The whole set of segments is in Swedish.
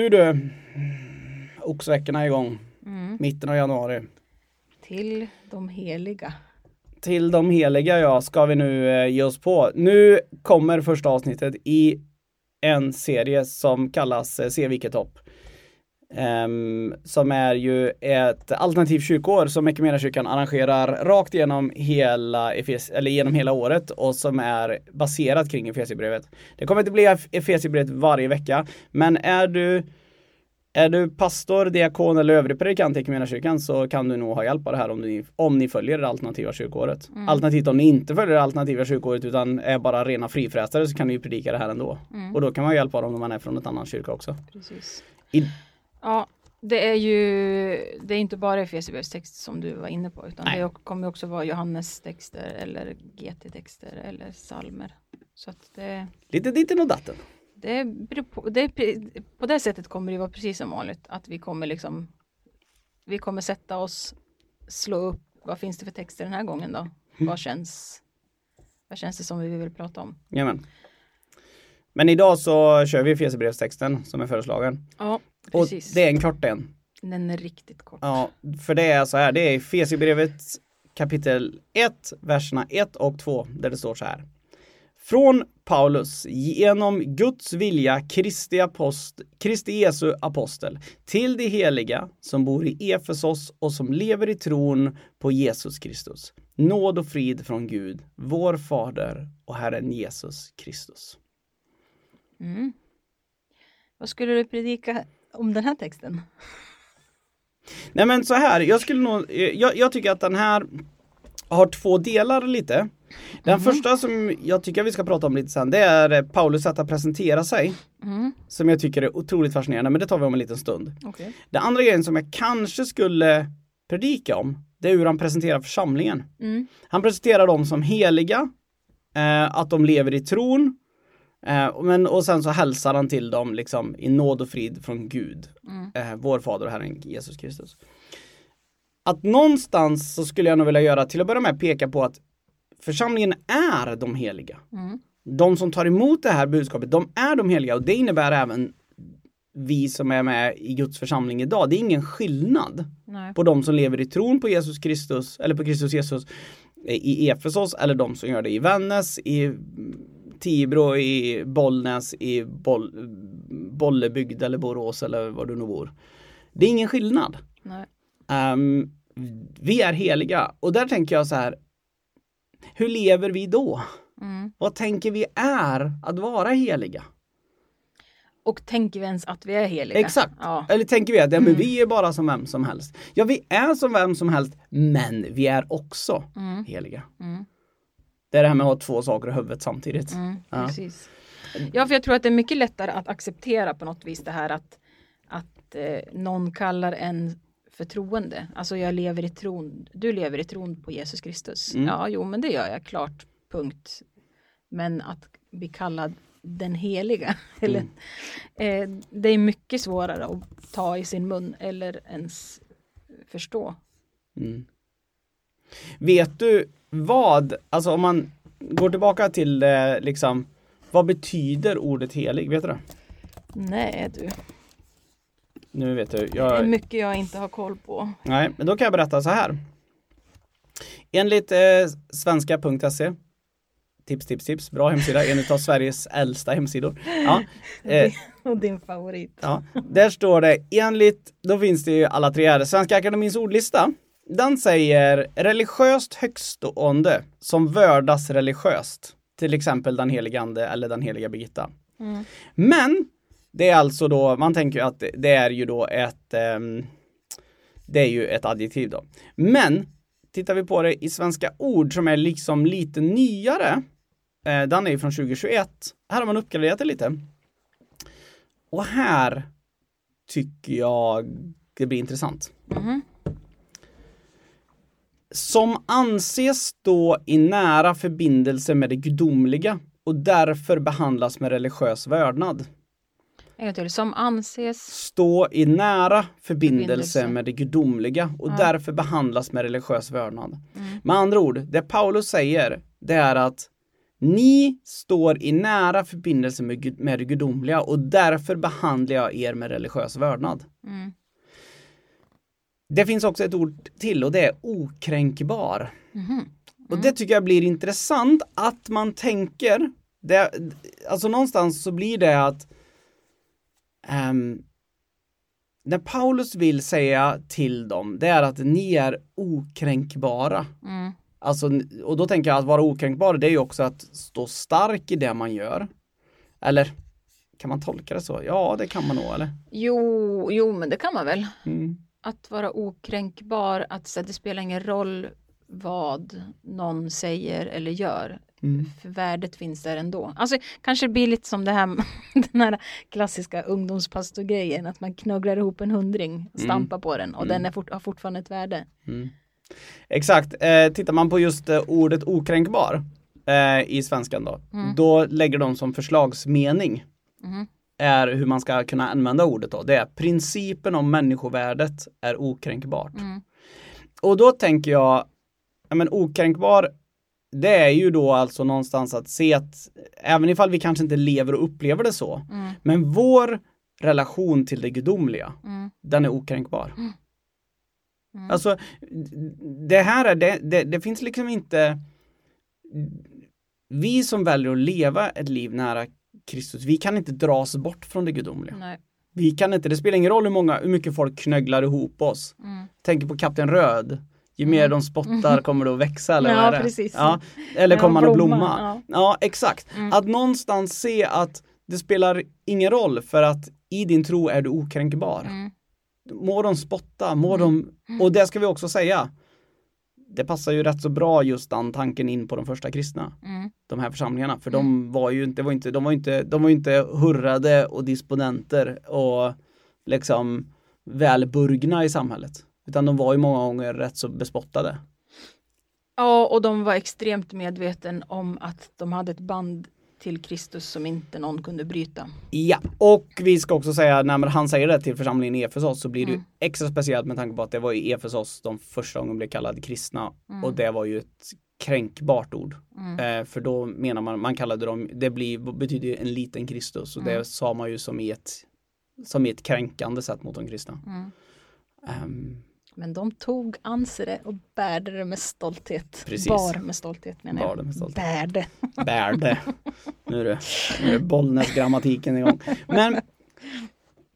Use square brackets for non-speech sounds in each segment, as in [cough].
Nu du, oxveckorna är igång. Mm. Mitten av januari. Till de heliga. Till de heliga ja, ska vi nu eh, ge oss på. Nu kommer första avsnittet i en serie som kallas eh, Se vilket hopp. Ehm, som är ju ett alternativt kyrkoår som kyrkan arrangerar rakt igenom hela, Efes eller genom hela året och som är baserat kring Efesierbrevet. Det kommer inte bli Efesierbrevet varje vecka, men är du är du pastor, diakon eller övrig predikant i kyrkan så kan du nog ha hjälp av det här om, du, om ni följer det alternativa kyrkoåret. Mm. Alternativt om ni inte följer det alternativa kyrkoåret utan är bara rena frifräsare så kan ni ju predika det här ändå. Mm. Och då kan man hjälpa dem om man är från ett annan kyrka också. Precis. I, Ja, det är ju det är inte bara Efesierbrevets text som du var inne på utan Nej. det kommer också vara Johannes texter eller GT-texter eller salmer. Så att det, Lite ditten och datten. Det, på, det, på det sättet kommer det vara precis som vanligt att vi kommer liksom vi kommer sätta oss, slå upp, vad finns det för texter den här gången då? Mm. Vad känns vad känns det som vi vill prata om? Jamen. Men idag så kör vi Efesierbrevstexten som är föreslagen. Ja. Precis. Och det är en kort en. Den är riktigt kort. Ja, för det är så här, det är Efesierbrevet kapitel 1, verserna 1 och 2, där det står så här. Från Paulus, genom Guds vilja, Kristi, apost, Kristi Jesu apostel, till de heliga som bor i Efesos och som lever i tron på Jesus Kristus. Nåd och frid från Gud, vår Fader och Herren Jesus Kristus. Mm. Vad skulle du predika om den här texten? Nej men så här, jag skulle nog, jag, jag tycker att den här har två delar lite. Den mm. första som jag tycker vi ska prata om lite sen det är Paulus sätt att presentera sig. Mm. Som jag tycker är otroligt fascinerande men det tar vi om en liten stund. Okay. Det andra grejen som jag kanske skulle predika om det är hur han presenterar församlingen. Mm. Han presenterar dem som heliga, eh, att de lever i tron Eh, men, och sen så hälsar han till dem liksom i nåd och frid från Gud, mm. eh, vår fader och Herren Jesus Kristus. Att någonstans så skulle jag nog vilja göra, till att börja med peka på att församlingen är de heliga. Mm. De som tar emot det här budskapet, de är de heliga och det innebär även vi som är med i Guds församling idag. Det är ingen skillnad Nej. på de som lever i tron på Jesus Kristus eller på Kristus Jesus i Efesos eller de som gör det i Vännäs, i Tibro, i Bollnäs, i Boll, Bollebygd eller Borås eller var du nu bor. Det är ingen skillnad. Um, vi är heliga och där tänker jag så här. Hur lever vi då? Mm. Vad tänker vi är att vara heliga? Och tänker vi ens att vi är heliga? Exakt. Ja. Eller tänker vi att ja, men mm. vi är bara som vem som helst? Ja, vi är som vem som helst, men vi är också mm. heliga. Mm. Det är det här med att ha två saker i huvudet samtidigt. Mm, ja. Precis. ja, för jag tror att det är mycket lättare att acceptera på något vis det här att, att eh, någon kallar en förtroende. Alltså jag lever i tron, du lever i tron på Jesus Kristus. Mm. Ja, jo men det gör jag klart, punkt. Men att bli kallad den heliga, [laughs] eller, mm. eh, det är mycket svårare att ta i sin mun eller ens förstå. Mm. Vet du vad, alltså om man går tillbaka till eh, liksom, vad betyder ordet helig? Vet du det? Nej du. Nu vet du. Jag... Det är mycket jag inte har koll på. Nej, men då kan jag berätta så här. Enligt eh, svenska.se Tips, tips, tips. Bra hemsida. En av Sveriges äldsta hemsidor. Ja. [laughs] Eh, och din favorit. Ja. Där står det enligt, då finns det ju alla tre här. Svenska Akademins ordlista den säger religiöst högstående som vördas religiöst. Till exempel den helige ande eller den heliga Birgitta. Mm. Men det är alltså då, man tänker att det är ju då ett um, Det är ju ett adjektiv då. Men tittar vi på det i svenska ord som är liksom lite nyare. Eh, den är ju från 2021. Här har man uppgraderat det lite. Och här tycker jag det blir intressant. Mm som anses stå i nära förbindelse med det gudomliga och därför behandlas med religiös vördnad. Till, som anses stå i nära förbindelse, förbindelse. med det gudomliga och ja. därför behandlas med religiös vördnad. Mm. Med andra ord, det Paulus säger det är att Ni står i nära förbindelse med, med det gudomliga och därför behandlar jag er med religiös vördnad. Mm. Det finns också ett ord till och det är okränkbar. Mm. Mm. Och det tycker jag blir intressant att man tänker, det, alltså någonstans så blir det att um, när Paulus vill säga till dem, det är att ni är okränkbara. Mm. Alltså, och då tänker jag att vara okränkbar, det är ju också att stå stark i det man gör. Eller kan man tolka det så? Ja, det kan man nog, eller? Jo, jo men det kan man väl. Mm. Att vara okränkbar, att så, det spelar ingen roll vad någon säger eller gör. Mm. För värdet finns där ändå. Alltså kanske det blir lite som det här, [laughs] den här klassiska ungdomspastorgrejen, att man knögglar ihop en hundring mm. stampar mm. på den och mm. den är fort, har fortfarande ett värde. Mm. Exakt, eh, tittar man på just eh, ordet okränkbar eh, i svenskan då, mm. då lägger de som förslagsmening. Är hur man ska kunna använda ordet då. Det är principen om människovärdet är okränkbart. Mm. Och då tänker jag, ja men okränkbar det är ju då alltså någonstans att se att även ifall vi kanske inte lever och upplever det så, mm. men vår relation till det gudomliga, mm. den är okränkbar. Mm. Mm. Alltså, det här är, det, det, det, finns liksom inte vi som väljer att leva ett liv nära Kristus, vi kan inte dras bort från det gudomliga. Nej. Vi kan inte, det spelar ingen roll hur, många, hur mycket folk knögglar ihop oss. Mm. Tänk på Kapten Röd. Ju mer mm. de spottar mm. [laughs] kommer det att växa eller ja, vad precis. Ja, eller kommer man att blomma. Ja, ja exakt. Mm. Att någonstans se att det spelar ingen roll för att i din tro är du okränkbar. Mm må de spotta, må de, mm. och det ska vi också säga, det passar ju rätt så bra just den tanken in på de första kristna. Mm. De här församlingarna, för de mm. var ju inte, var inte, de var inte, de var inte hurrade och disponenter och liksom välburgna i samhället. Utan de var ju många gånger rätt så bespottade. Ja, och de var extremt medveten om att de hade ett band till Kristus som inte någon kunde bryta. Ja, och vi ska också säga när han säger det till församlingen i Efesos så blir det mm. extra speciellt med tanke på att det var i Efesos de första gången blev kallade kristna mm. och det var ju ett kränkbart ord. Mm. Eh, för då menar man, man kallade dem, det blir, betyder ju en liten Kristus och det mm. sa man ju som i ett som i ett kränkande sätt mot de kristna. Um, men de tog ansre och bärde det med stolthet. Precis. Bar med stolthet menar jag. Med stolthet. Bärde. Bärde. Nu är det, nu är Bollnäs-grammatiken igång. [laughs] Men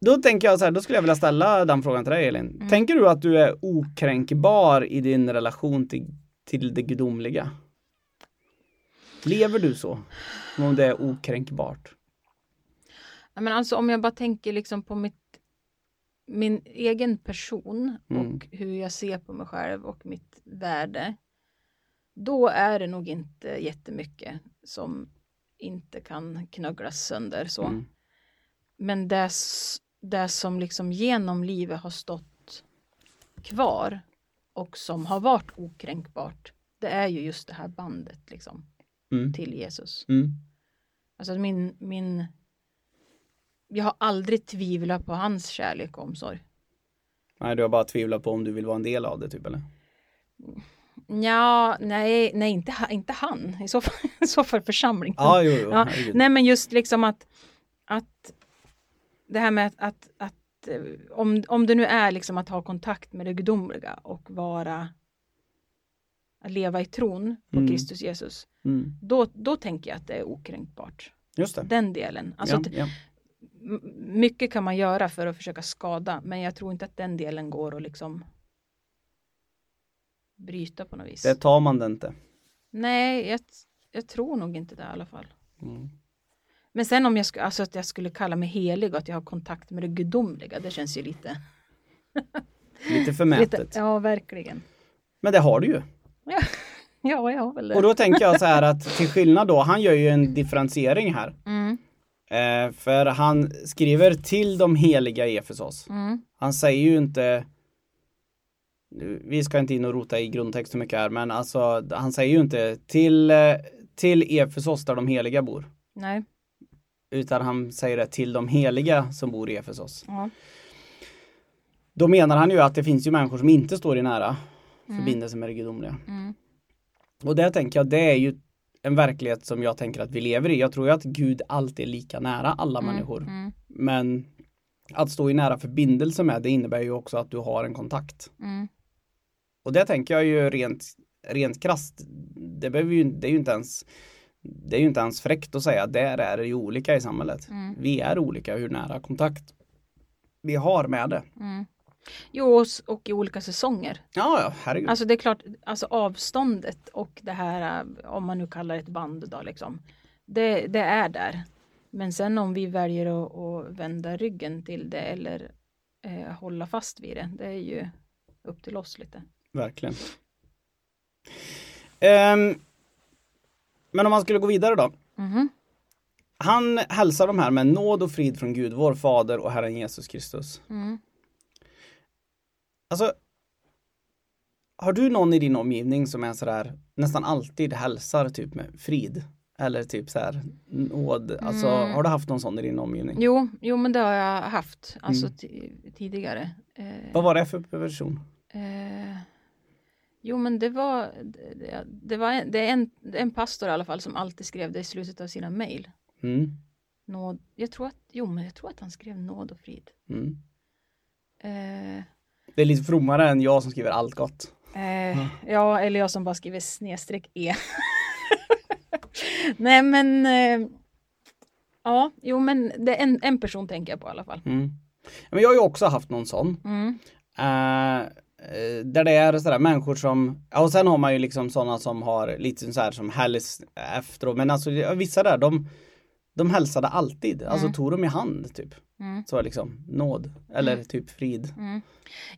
då tänker jag så här, då skulle jag vilja ställa den frågan till dig Elin. Mm. Tänker du att du är okränkbar i din relation till, till det gudomliga? Lever du så? Om det är okränkbart? men alltså om jag bara tänker liksom på mitt min egen person mm. och hur jag ser på mig själv och mitt värde. Då är det nog inte jättemycket som inte kan knögglas sönder så. Mm. Men det, det som liksom genom livet har stått kvar och som har varit okränkbart. Det är ju just det här bandet liksom mm. till Jesus. Mm. Alltså min, min jag har aldrig tvivlat på hans kärlek och omsorg. Nej, du har bara tvivlat på om du vill vara en del av det typ eller? Ja, nej, nej inte, inte han, i så fall, [laughs] i så fall församlingen. Ah, jo, jo, ja, nej, men just liksom att, att det här med att, att, att eh, om, om det nu är liksom att ha kontakt med det gudomliga och vara att leva i tron på mm. Kristus Jesus, mm. då, då tänker jag att det är okränkbart. Just det. Den delen. Alltså ja, ja mycket kan man göra för att försöka skada, men jag tror inte att den delen går att liksom bryta på något vis. Det tar man det inte. Nej, jag, jag tror nog inte det i alla fall. Mm. Men sen om jag, skulle, alltså att jag skulle kalla mig helig och att jag har kontakt med det gudomliga, det känns ju lite [laughs] Lite förmätet. Lite, ja, verkligen. Men det har du ju. Ja, [laughs] ja jag har väl det. Och då tänker jag så här att till skillnad då, han gör ju en differentiering här. Mm. Eh, för han skriver till de heliga i Efesos. Mm. Han säger ju inte vi ska inte in och rota i grundtext så mycket här, men alltså han säger ju inte till, till Efesos där de heliga bor. Nej. Utan han säger det till de heliga som bor i Efesos. Ja. Då menar han ju att det finns ju människor som inte står i nära mm. förbindelse med det gudomliga. Mm. Och det tänker jag, det är ju en verklighet som jag tänker att vi lever i. Jag tror ju att Gud alltid är lika nära alla Mm, människor. mm, Men att stå i nära förbindelse med det innebär ju också att du har en kontakt. mm, Och det tänker jag ju rent, rent krasst. Det, behöver ju, det är ju inte ens det är ju inte ens fräckt att säga där är det ju olika i samhället. Mm. Vi är olika hur nära kontakt vi har med det. Jo, och, i olika säsonger. Ja, ja, herregud. Alltså det är klart, alltså avståndet och det här, äh, om man nu kallar det ett band då liksom. Det, det är där. Men sen om vi väljer att, att vända ryggen till det eller eh, hålla fast vid det, det är ju upp till oss lite. Verkligen. Ehm, men om man skulle gå vidare då. Mhm. Han hälsar de här med nåd och frid från Gud, vår fader och Herren Jesus Kristus. Mm. Alltså, har du någon i din omgivning som är sådär, nästan alltid hälsar typ med frid? Eller typ så här nåd, alltså Mm. har du haft någon sån i din omgivning? Jo, jo, men det har jag haft alltså Mm. ti- tidigare. Eh, Vad var det för person? Eh, jo men det var, det, det var en, det är en, en pastor i alla fall som alltid skrev det i slutet av sina mejl. Mm. Nåd, jag tror att, jo men jag tror att han skrev nåd och frid. Mm. Eh, Det är lite frommare än jag som skriver allt gott. eh, ja, eller jag som bara skriver snedstreck e. [laughs] Nej men, eh, ja, jo men det är en, en person tänker jag på i alla fall. Mm. Men jag har ju också haft någon sån. Mm, Eh, eh, där det är sådär människor som, ja och sen har man ju liksom sådana som har lite så här som hälls efteråt, men alltså vissa där de, de hälsade alltid, alltså tog dem i hand typ. mm, Så liksom nåd, eller typ frid. mm.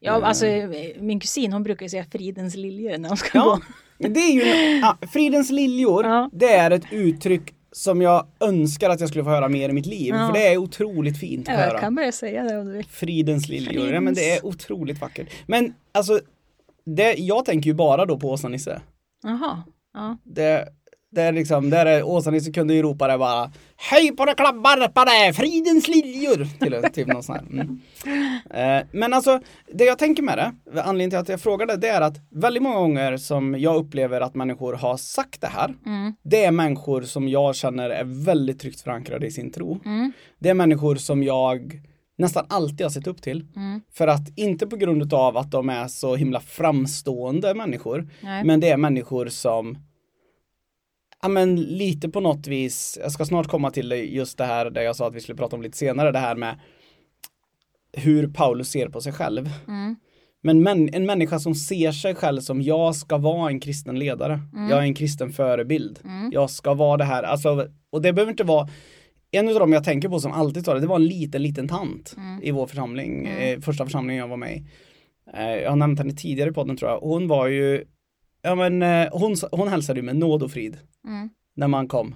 Ja, alltså eh, min kusin hon brukar säga fridens liljor när hon ska Ja, gå. det är ju, ja, fridens liljor, Ja. det är ett uttryck som jag önskar att jag skulle få höra mer i mitt liv, Ja. för det är otroligt fint att Ja, höra. jag kan börja säga det om du vill. Fridens liljor, ja men det är otroligt vackert. Men alltså, det, jag tänker ju bara då på Åsa-Nisse. Jaha, ja. Det, det är liksom, där är Åsa-Nisse kunde ju ropa det bara Hej på det klabbar på det, fridens liljor! Till, typ någon sån här. Mm. Eh, men alltså, det jag tänker med det, anledningen till att jag frågade, det är att väldigt många gånger som jag upplever att människor har sagt det här, Mm, det är människor som jag känner är väldigt tryggt förankrade i sin tro. mm, Det är människor som jag nästan alltid har sett upp till. mm. För att, inte på grund av att de är så himla framstående människor, Nej. men det är människor som Ja men lite på något vis, jag ska snart komma till just det här där jag sa att vi skulle prata om lite senare, det här med hur Paulus ser på sig själv. Mm, Men män, en människa som ser sig själv som jag ska vara en kristen ledare. Jag är en kristen förebild. Mm. Jag ska vara det här, alltså, och det behöver inte vara en av dem jag tänker på som alltid sa det, det var en liten, liten tant Mm. i vår församling, eh, första församlingen jag var med i. Eh, jag har nämnt henne tidigare i podden tror jag. Hon var ju, ja men eh, hon, hon hälsade ju med nåd och frid mm, när man kom.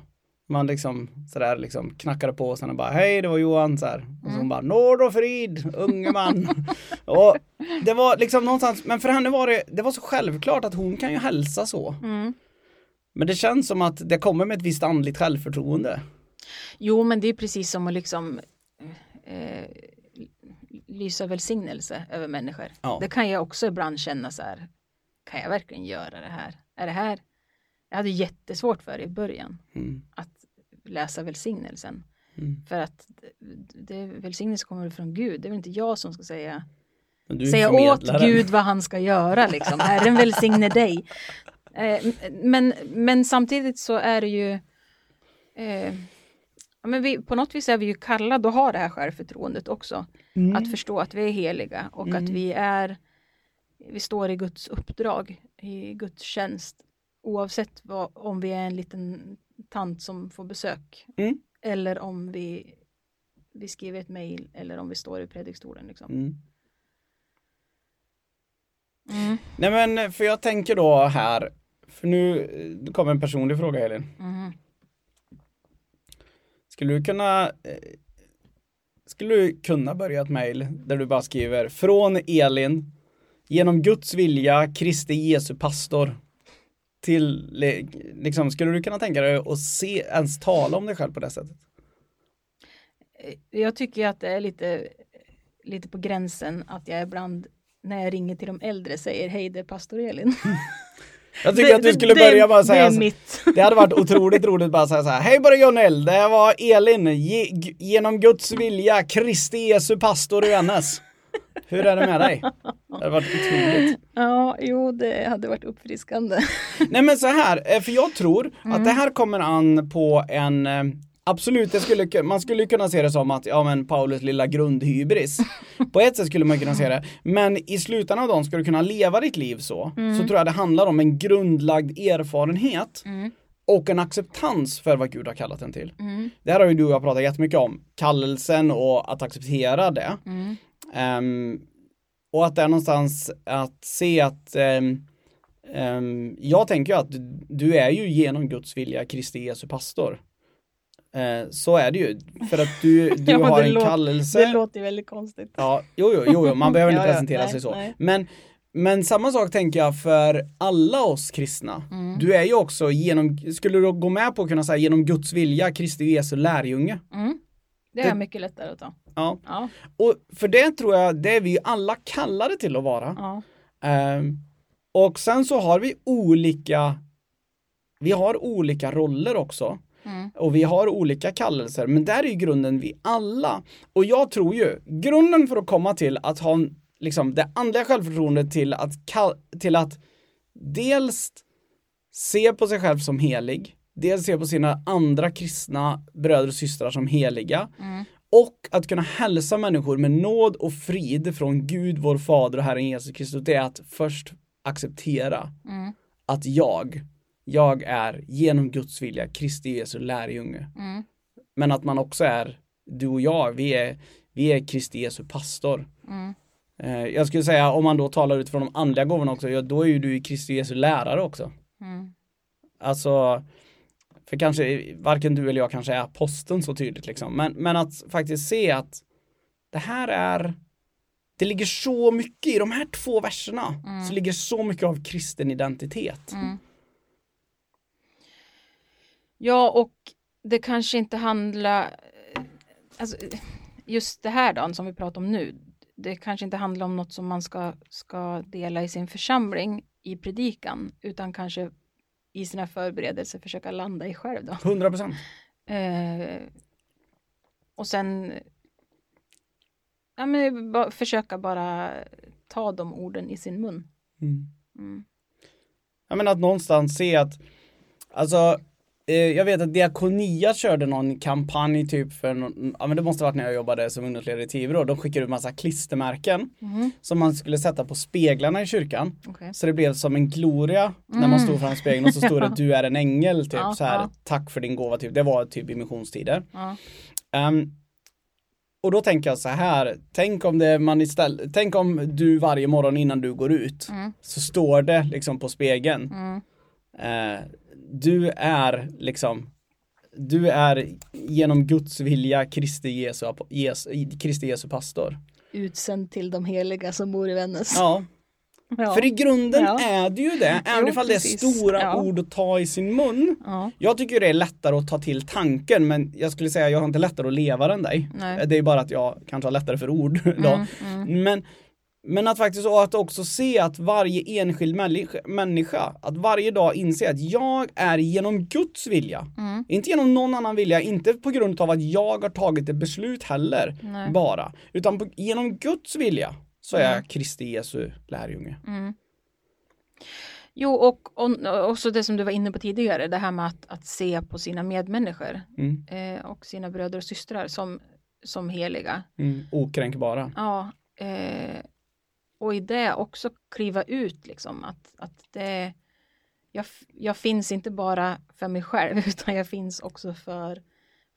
Man liksom sådär liksom knackade på och sen bara hej det var Johan så här. Och så hon bara nåd och frid unge man. [laughs] och det var liksom någonstans, men för henne var det, det var så självklart att hon kan ju hälsa så. mm. Men det känns som att det kommer med ett visst andligt självförtroende. Jo, men det är precis som att liksom eh, lysa välsignelse över människor. Ja. Det kan jag också ibland känna så här. Kan jag verkligen göra det här? Är det här? Jag hade jättesvårt för det i början Mm. att läsa välsignelsen. Mm. För att det, välsignelse kommer från Gud. Det är väl inte jag som ska säga säga åt. Gud vad han ska göra liksom. [laughs] Herren välsigne dig. Eh, men, men samtidigt så är det ju eh, ja, men vi, på något vis är vi ju kallade att ha det här självförtroendet också. Mm. Att förstå att vi är heliga och att vi är vi står i Guds uppdrag, i Guds tjänst. Oavsett vad, om vi är en liten tant som får besök. Mm. Eller om vi, vi skriver ett mejl eller om vi står i predikstolen. Liksom. Mm. Mm. Nej men för jag tänker då här, för nu kommer en personlig fråga Elin. Mhm. Skulle du kunna eh, Skulle du kunna börja ett mejl där du bara skriver från Elin genom Guds vilja Kristi Jesu pastor till liksom skulle du kunna tänka dig att se ens tala om dig själv på det sättet? Jag tycker att det är lite, lite på gränsen att jag ibland när jag ringer till de äldre säger hej det är pastor Elin. [laughs] [laughs] Jag tycker Det- att du skulle det- börja bara säga Det är mitt. [laughs] Det hade varit otroligt roligt bara säga så här. Hej Borgonell, det här var Elin, ge, genom Guds vilja, Kristi Jesu pastor i Vännäs. Hur är det med dig? [laughs] Det hade varit otroligt. Ja, jo, det hade varit uppfriskande. [laughs] Nej men så här, eh, för jag tror att det här kommer an på en eh, Absolut, det skulle, ku- man skulle kunna se det som att, ja men Paulus lilla grundhybris. [laughs] På ett sätt skulle man kunna se det. Men i slutändan av dagen, ska du kunna leva ditt liv så, så tror jag det handlar om en grundlagd erfarenhet och en acceptans för vad Gud har kallat en till. Det här har ju du och jag pratat jättemycket om, kallelsen och att acceptera det. Ehm, och att det är någonstans att se att ehm, ehm, jag tänker ju att du, är ju genom Guds vilja Kristi Jesu pastor. Så är det ju, för att du, [laughs] du Ja, har en låter- kallelse. Det låter väldigt konstigt. Ja, jo, jo, jo, jo man behöver [laughs] inte Ja, ja, presentera nej, sig så. nej. Men, men samma sak tänker jag för alla oss kristna. Mm. Du är ju också genom, skulle du gå med på att kunna säga genom Guds vilja Kristi Jesu lärjunge? Det är mycket lättare att ta. Ja, Ja, och för det tror jag, det är vi alla kallade till att vara. ja. Ehm, och sen så har vi olika, vi har olika roller också. Mm. Och vi har olika kallelser, men där är ju grunden vi alla. Och jag tror ju, grunden för att komma till att ha en, liksom, det andliga självförtroendet till att, till att dels se på sig själv som helig, dels se på sina andra kristna bröder och systrar som heliga och att kunna hälsa människor med nåd och frid från Gud, vår Fader och Herren Jesus Kristus, det är att först acceptera Mm. att jag, jag är genom Guds vilja Kristi Jesu lärjunge. Mm. Men att man också är, du och jag, vi är, vi är Kristi Jesu pastor. Mm. Eh, jag skulle säga om man då talar utifrån de andliga gåvorna också, ja, då är ju du Kristi Jesu lärare också. Mm. Alltså, för kanske varken du eller jag kanske är aposteln så tydligt liksom, men, men att faktiskt se att det här är det ligger så mycket i de här två verserna, så ligger så mycket av kristen identitet. Mm. Ja, och det kanske inte handlar... Alltså, just det här då, som vi pratar om nu. Det kanske inte handlar om något som man ska, ska dela i sin församling i predikan, utan kanske i sina förberedelser försöka landa i själv då. 100 procent. Eh, och sen ja, men, ba, försöka bara ta de orden i sin mun. Mm. Mm. Jag menar att någonstans se att, alltså jag vet att Diakonia körde någon kampanj typ för, någon, ja men det måste varit när jag jobbade som ungdomsledare i Tibro, de skickade ut massa klistermärken Mhm. som man skulle sätta på speglarna i kyrkan. Okej. Så det blev som en gloria när man stod framför spegeln och så stod det [laughs] du är en ängel typ Ja, så här, ja. tack för din gåva typ, det var typ i missionstider. Ja. Ehm, och då tänker jag så här, tänk om det man istället, tänk om du varje morgon innan du går ut Mm. så står det liksom på spegeln Mm. Eh, du är liksom du är genom Guds vilja Kristi Jesu, Jesu, Kristi Jesu pastor. Utsänd till de heliga som bor i Vännäs. Ja, Ja. för i grunden Ja. är det ju det, även Jo, ifall det är precis. stora Ja. ord att ta i sin mun. Ja. Jag tycker det är lättare att ta till tanken, men jag skulle säga jag har inte lättare att leva än dig. Det är bara att jag kanske har lättare för ord [laughs] då. Mm, mm. Men, men att faktiskt att också se att varje enskild människa, människa, att varje dag inse att jag är genom Guds vilja. Mm. Inte genom någon annan vilja, inte på grund av att jag har tagit ett beslut heller Nej. bara. Utan på, genom Guds vilja så är Mm. jag Kristi Jesu lärjunge. Mm. Jo, och, och också det som du var inne på tidigare, det här med att, att se på sina medmänniskor Mm. eh, och sina bröder och systrar som, som heliga. Mm. Okränkbara. Ja, eh, och i det också kliva ut liksom att, att det, jag, jag finns inte bara för mig själv [laughs] utan jag finns också för,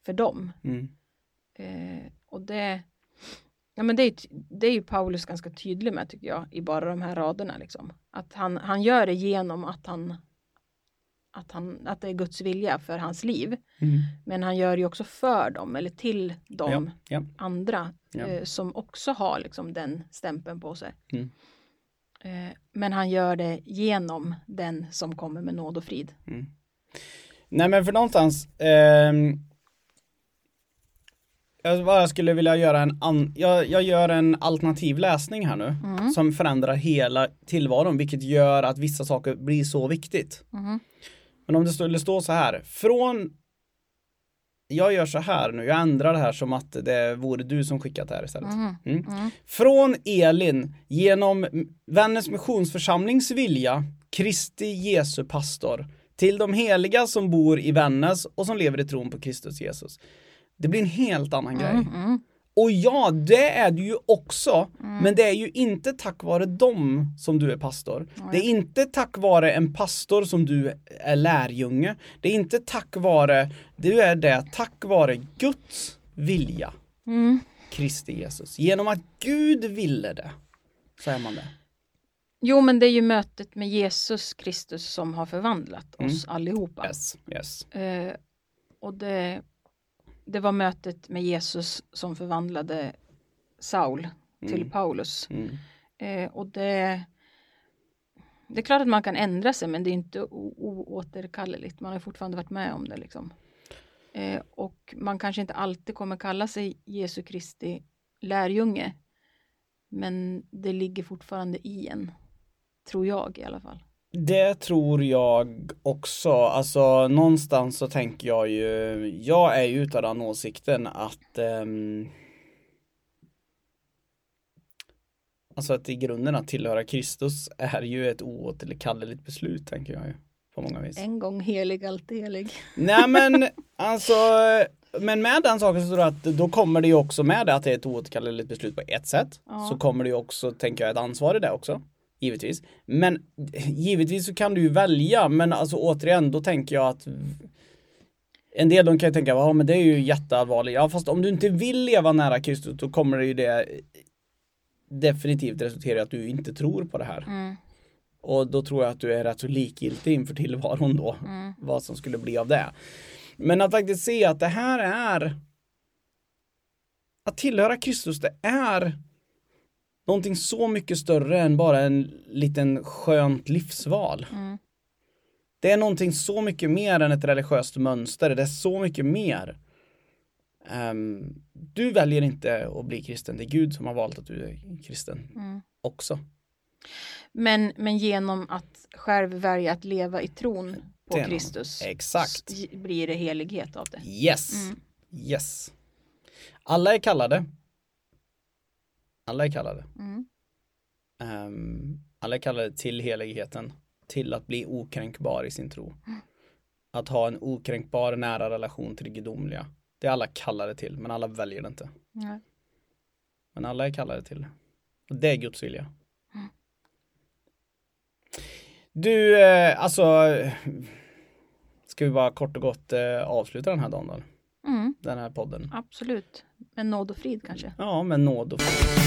för dem. Mm. Eh, och det, ja, men det, är, det är ju Paulus ganska tydlig med tycker jag i bara de här raderna. Liksom. Att han, han gör det genom att, han, att, han, att det är Guds vilja för hans liv. Mm. Men han gör det ju också för dem eller till dem Ja, ja. andra Ja. eh, som också har liksom, den stämpeln på sig. Mm. Eh, men han gör det genom den som kommer med nåd och frid. Nej men för någonstans, ehm, jag bara skulle vilja göra en, an, jag, jag gör en alternativ läsning här nu mm. som förändrar hela tillvaron vilket gör att vissa saker blir så viktigt. Mm. Men om det skulle stå så här, från jag gör så här nu, jag ändrar det här som att det vore du som skickat det här istället. Mm. Mm. Mm. Från Elin, genom Vännäs missionsförsamlings vilja, Kristi Jesu pastor, till de heliga som bor i Vännäs och som lever i tron på Kristus Jesus. Det blir en helt annan grej. Mm, mm. Och ja, det är du ju också, mm. men det är ju inte tack vare dem som du är pastor. Det är inte tack vare en pastor som du är lärjunge. Det är inte tack vare, du är det tack vare Guds vilja. Mm. Kristi Jesus. Genom att Gud ville det, så är man det. Jo, men det är ju mötet med Jesus Kristus som har förvandlat oss mm. allihopa. Yes, yes. Uh, och det det var mötet med Jesus som förvandlade Saul till mm. Paulus. Mm. Eh, och det, det är klart att man kan ändra sig men det är inte oåterkalleligt. Man har fortfarande varit med om det. Liksom. Eh, och man kanske inte alltid kommer kalla sig Jesu Kristi lärjunge. Men det ligger fortfarande i en. Tror jag i alla fall. Det tror jag också. Alltså någonstans så tänker jag ju, jag är ju utav den åsikten att um, Alltså att i grunden att tillhöra Kristus är ju ett oåterkalleligt beslut tänker jag ju. På många vis. En gång helig, alltid helig. Nej men [laughs] alltså men med den saken så tror jag att då kommer det ju också med det att det är ett oåterkalleligt beslut på ett sätt. Ja. Så kommer det ju också, tänker jag, ett ansvar i det också givetvis. Men givetvis så kan du ju välja, men alltså återigen, då tänker jag att en del de kan ju tänka, ja men det är ju jätteallvarligt. Ja fast om du inte vill leva nära Kristus då kommer det ju det definitivt resultera i att du inte tror på det här. Mm. Och då tror jag att du är rätt så likgiltig inför tillvaron då. Mm. Vad som skulle bli av det. Men att faktiskt se att det här är att tillhöra Kristus, det är någonting så mycket större än bara en liten skönt livsval. Mm. Det är någonting så mycket mer än ett religiöst mönster. Det är så mycket mer. Um, du väljer inte att bli kristen. Det är Gud som har valt att du är kristen mm. också. Men, men genom att själv välja att leva i tron på det Kristus. Exakt. Blir det helighet av det. Yes. Mm. Yes. Alla är kallade alla är kallade. Mm. Um, alla är kallade till heligheten, till att bli okränkbar i sin tro. Mm. Att ha en okränkbar nära relation till det gudomliga. Det är alla kallade till, men alla väljer det inte. Mm. Men alla är kallade till det. Och det är Guds vilja. Du, eh, alltså Ska vi bara kort och gott eh, avsluta den här dagen då? Mm. Den här podden. Absolut. Med nåd och frid kanske? Ja, med nåd och frid.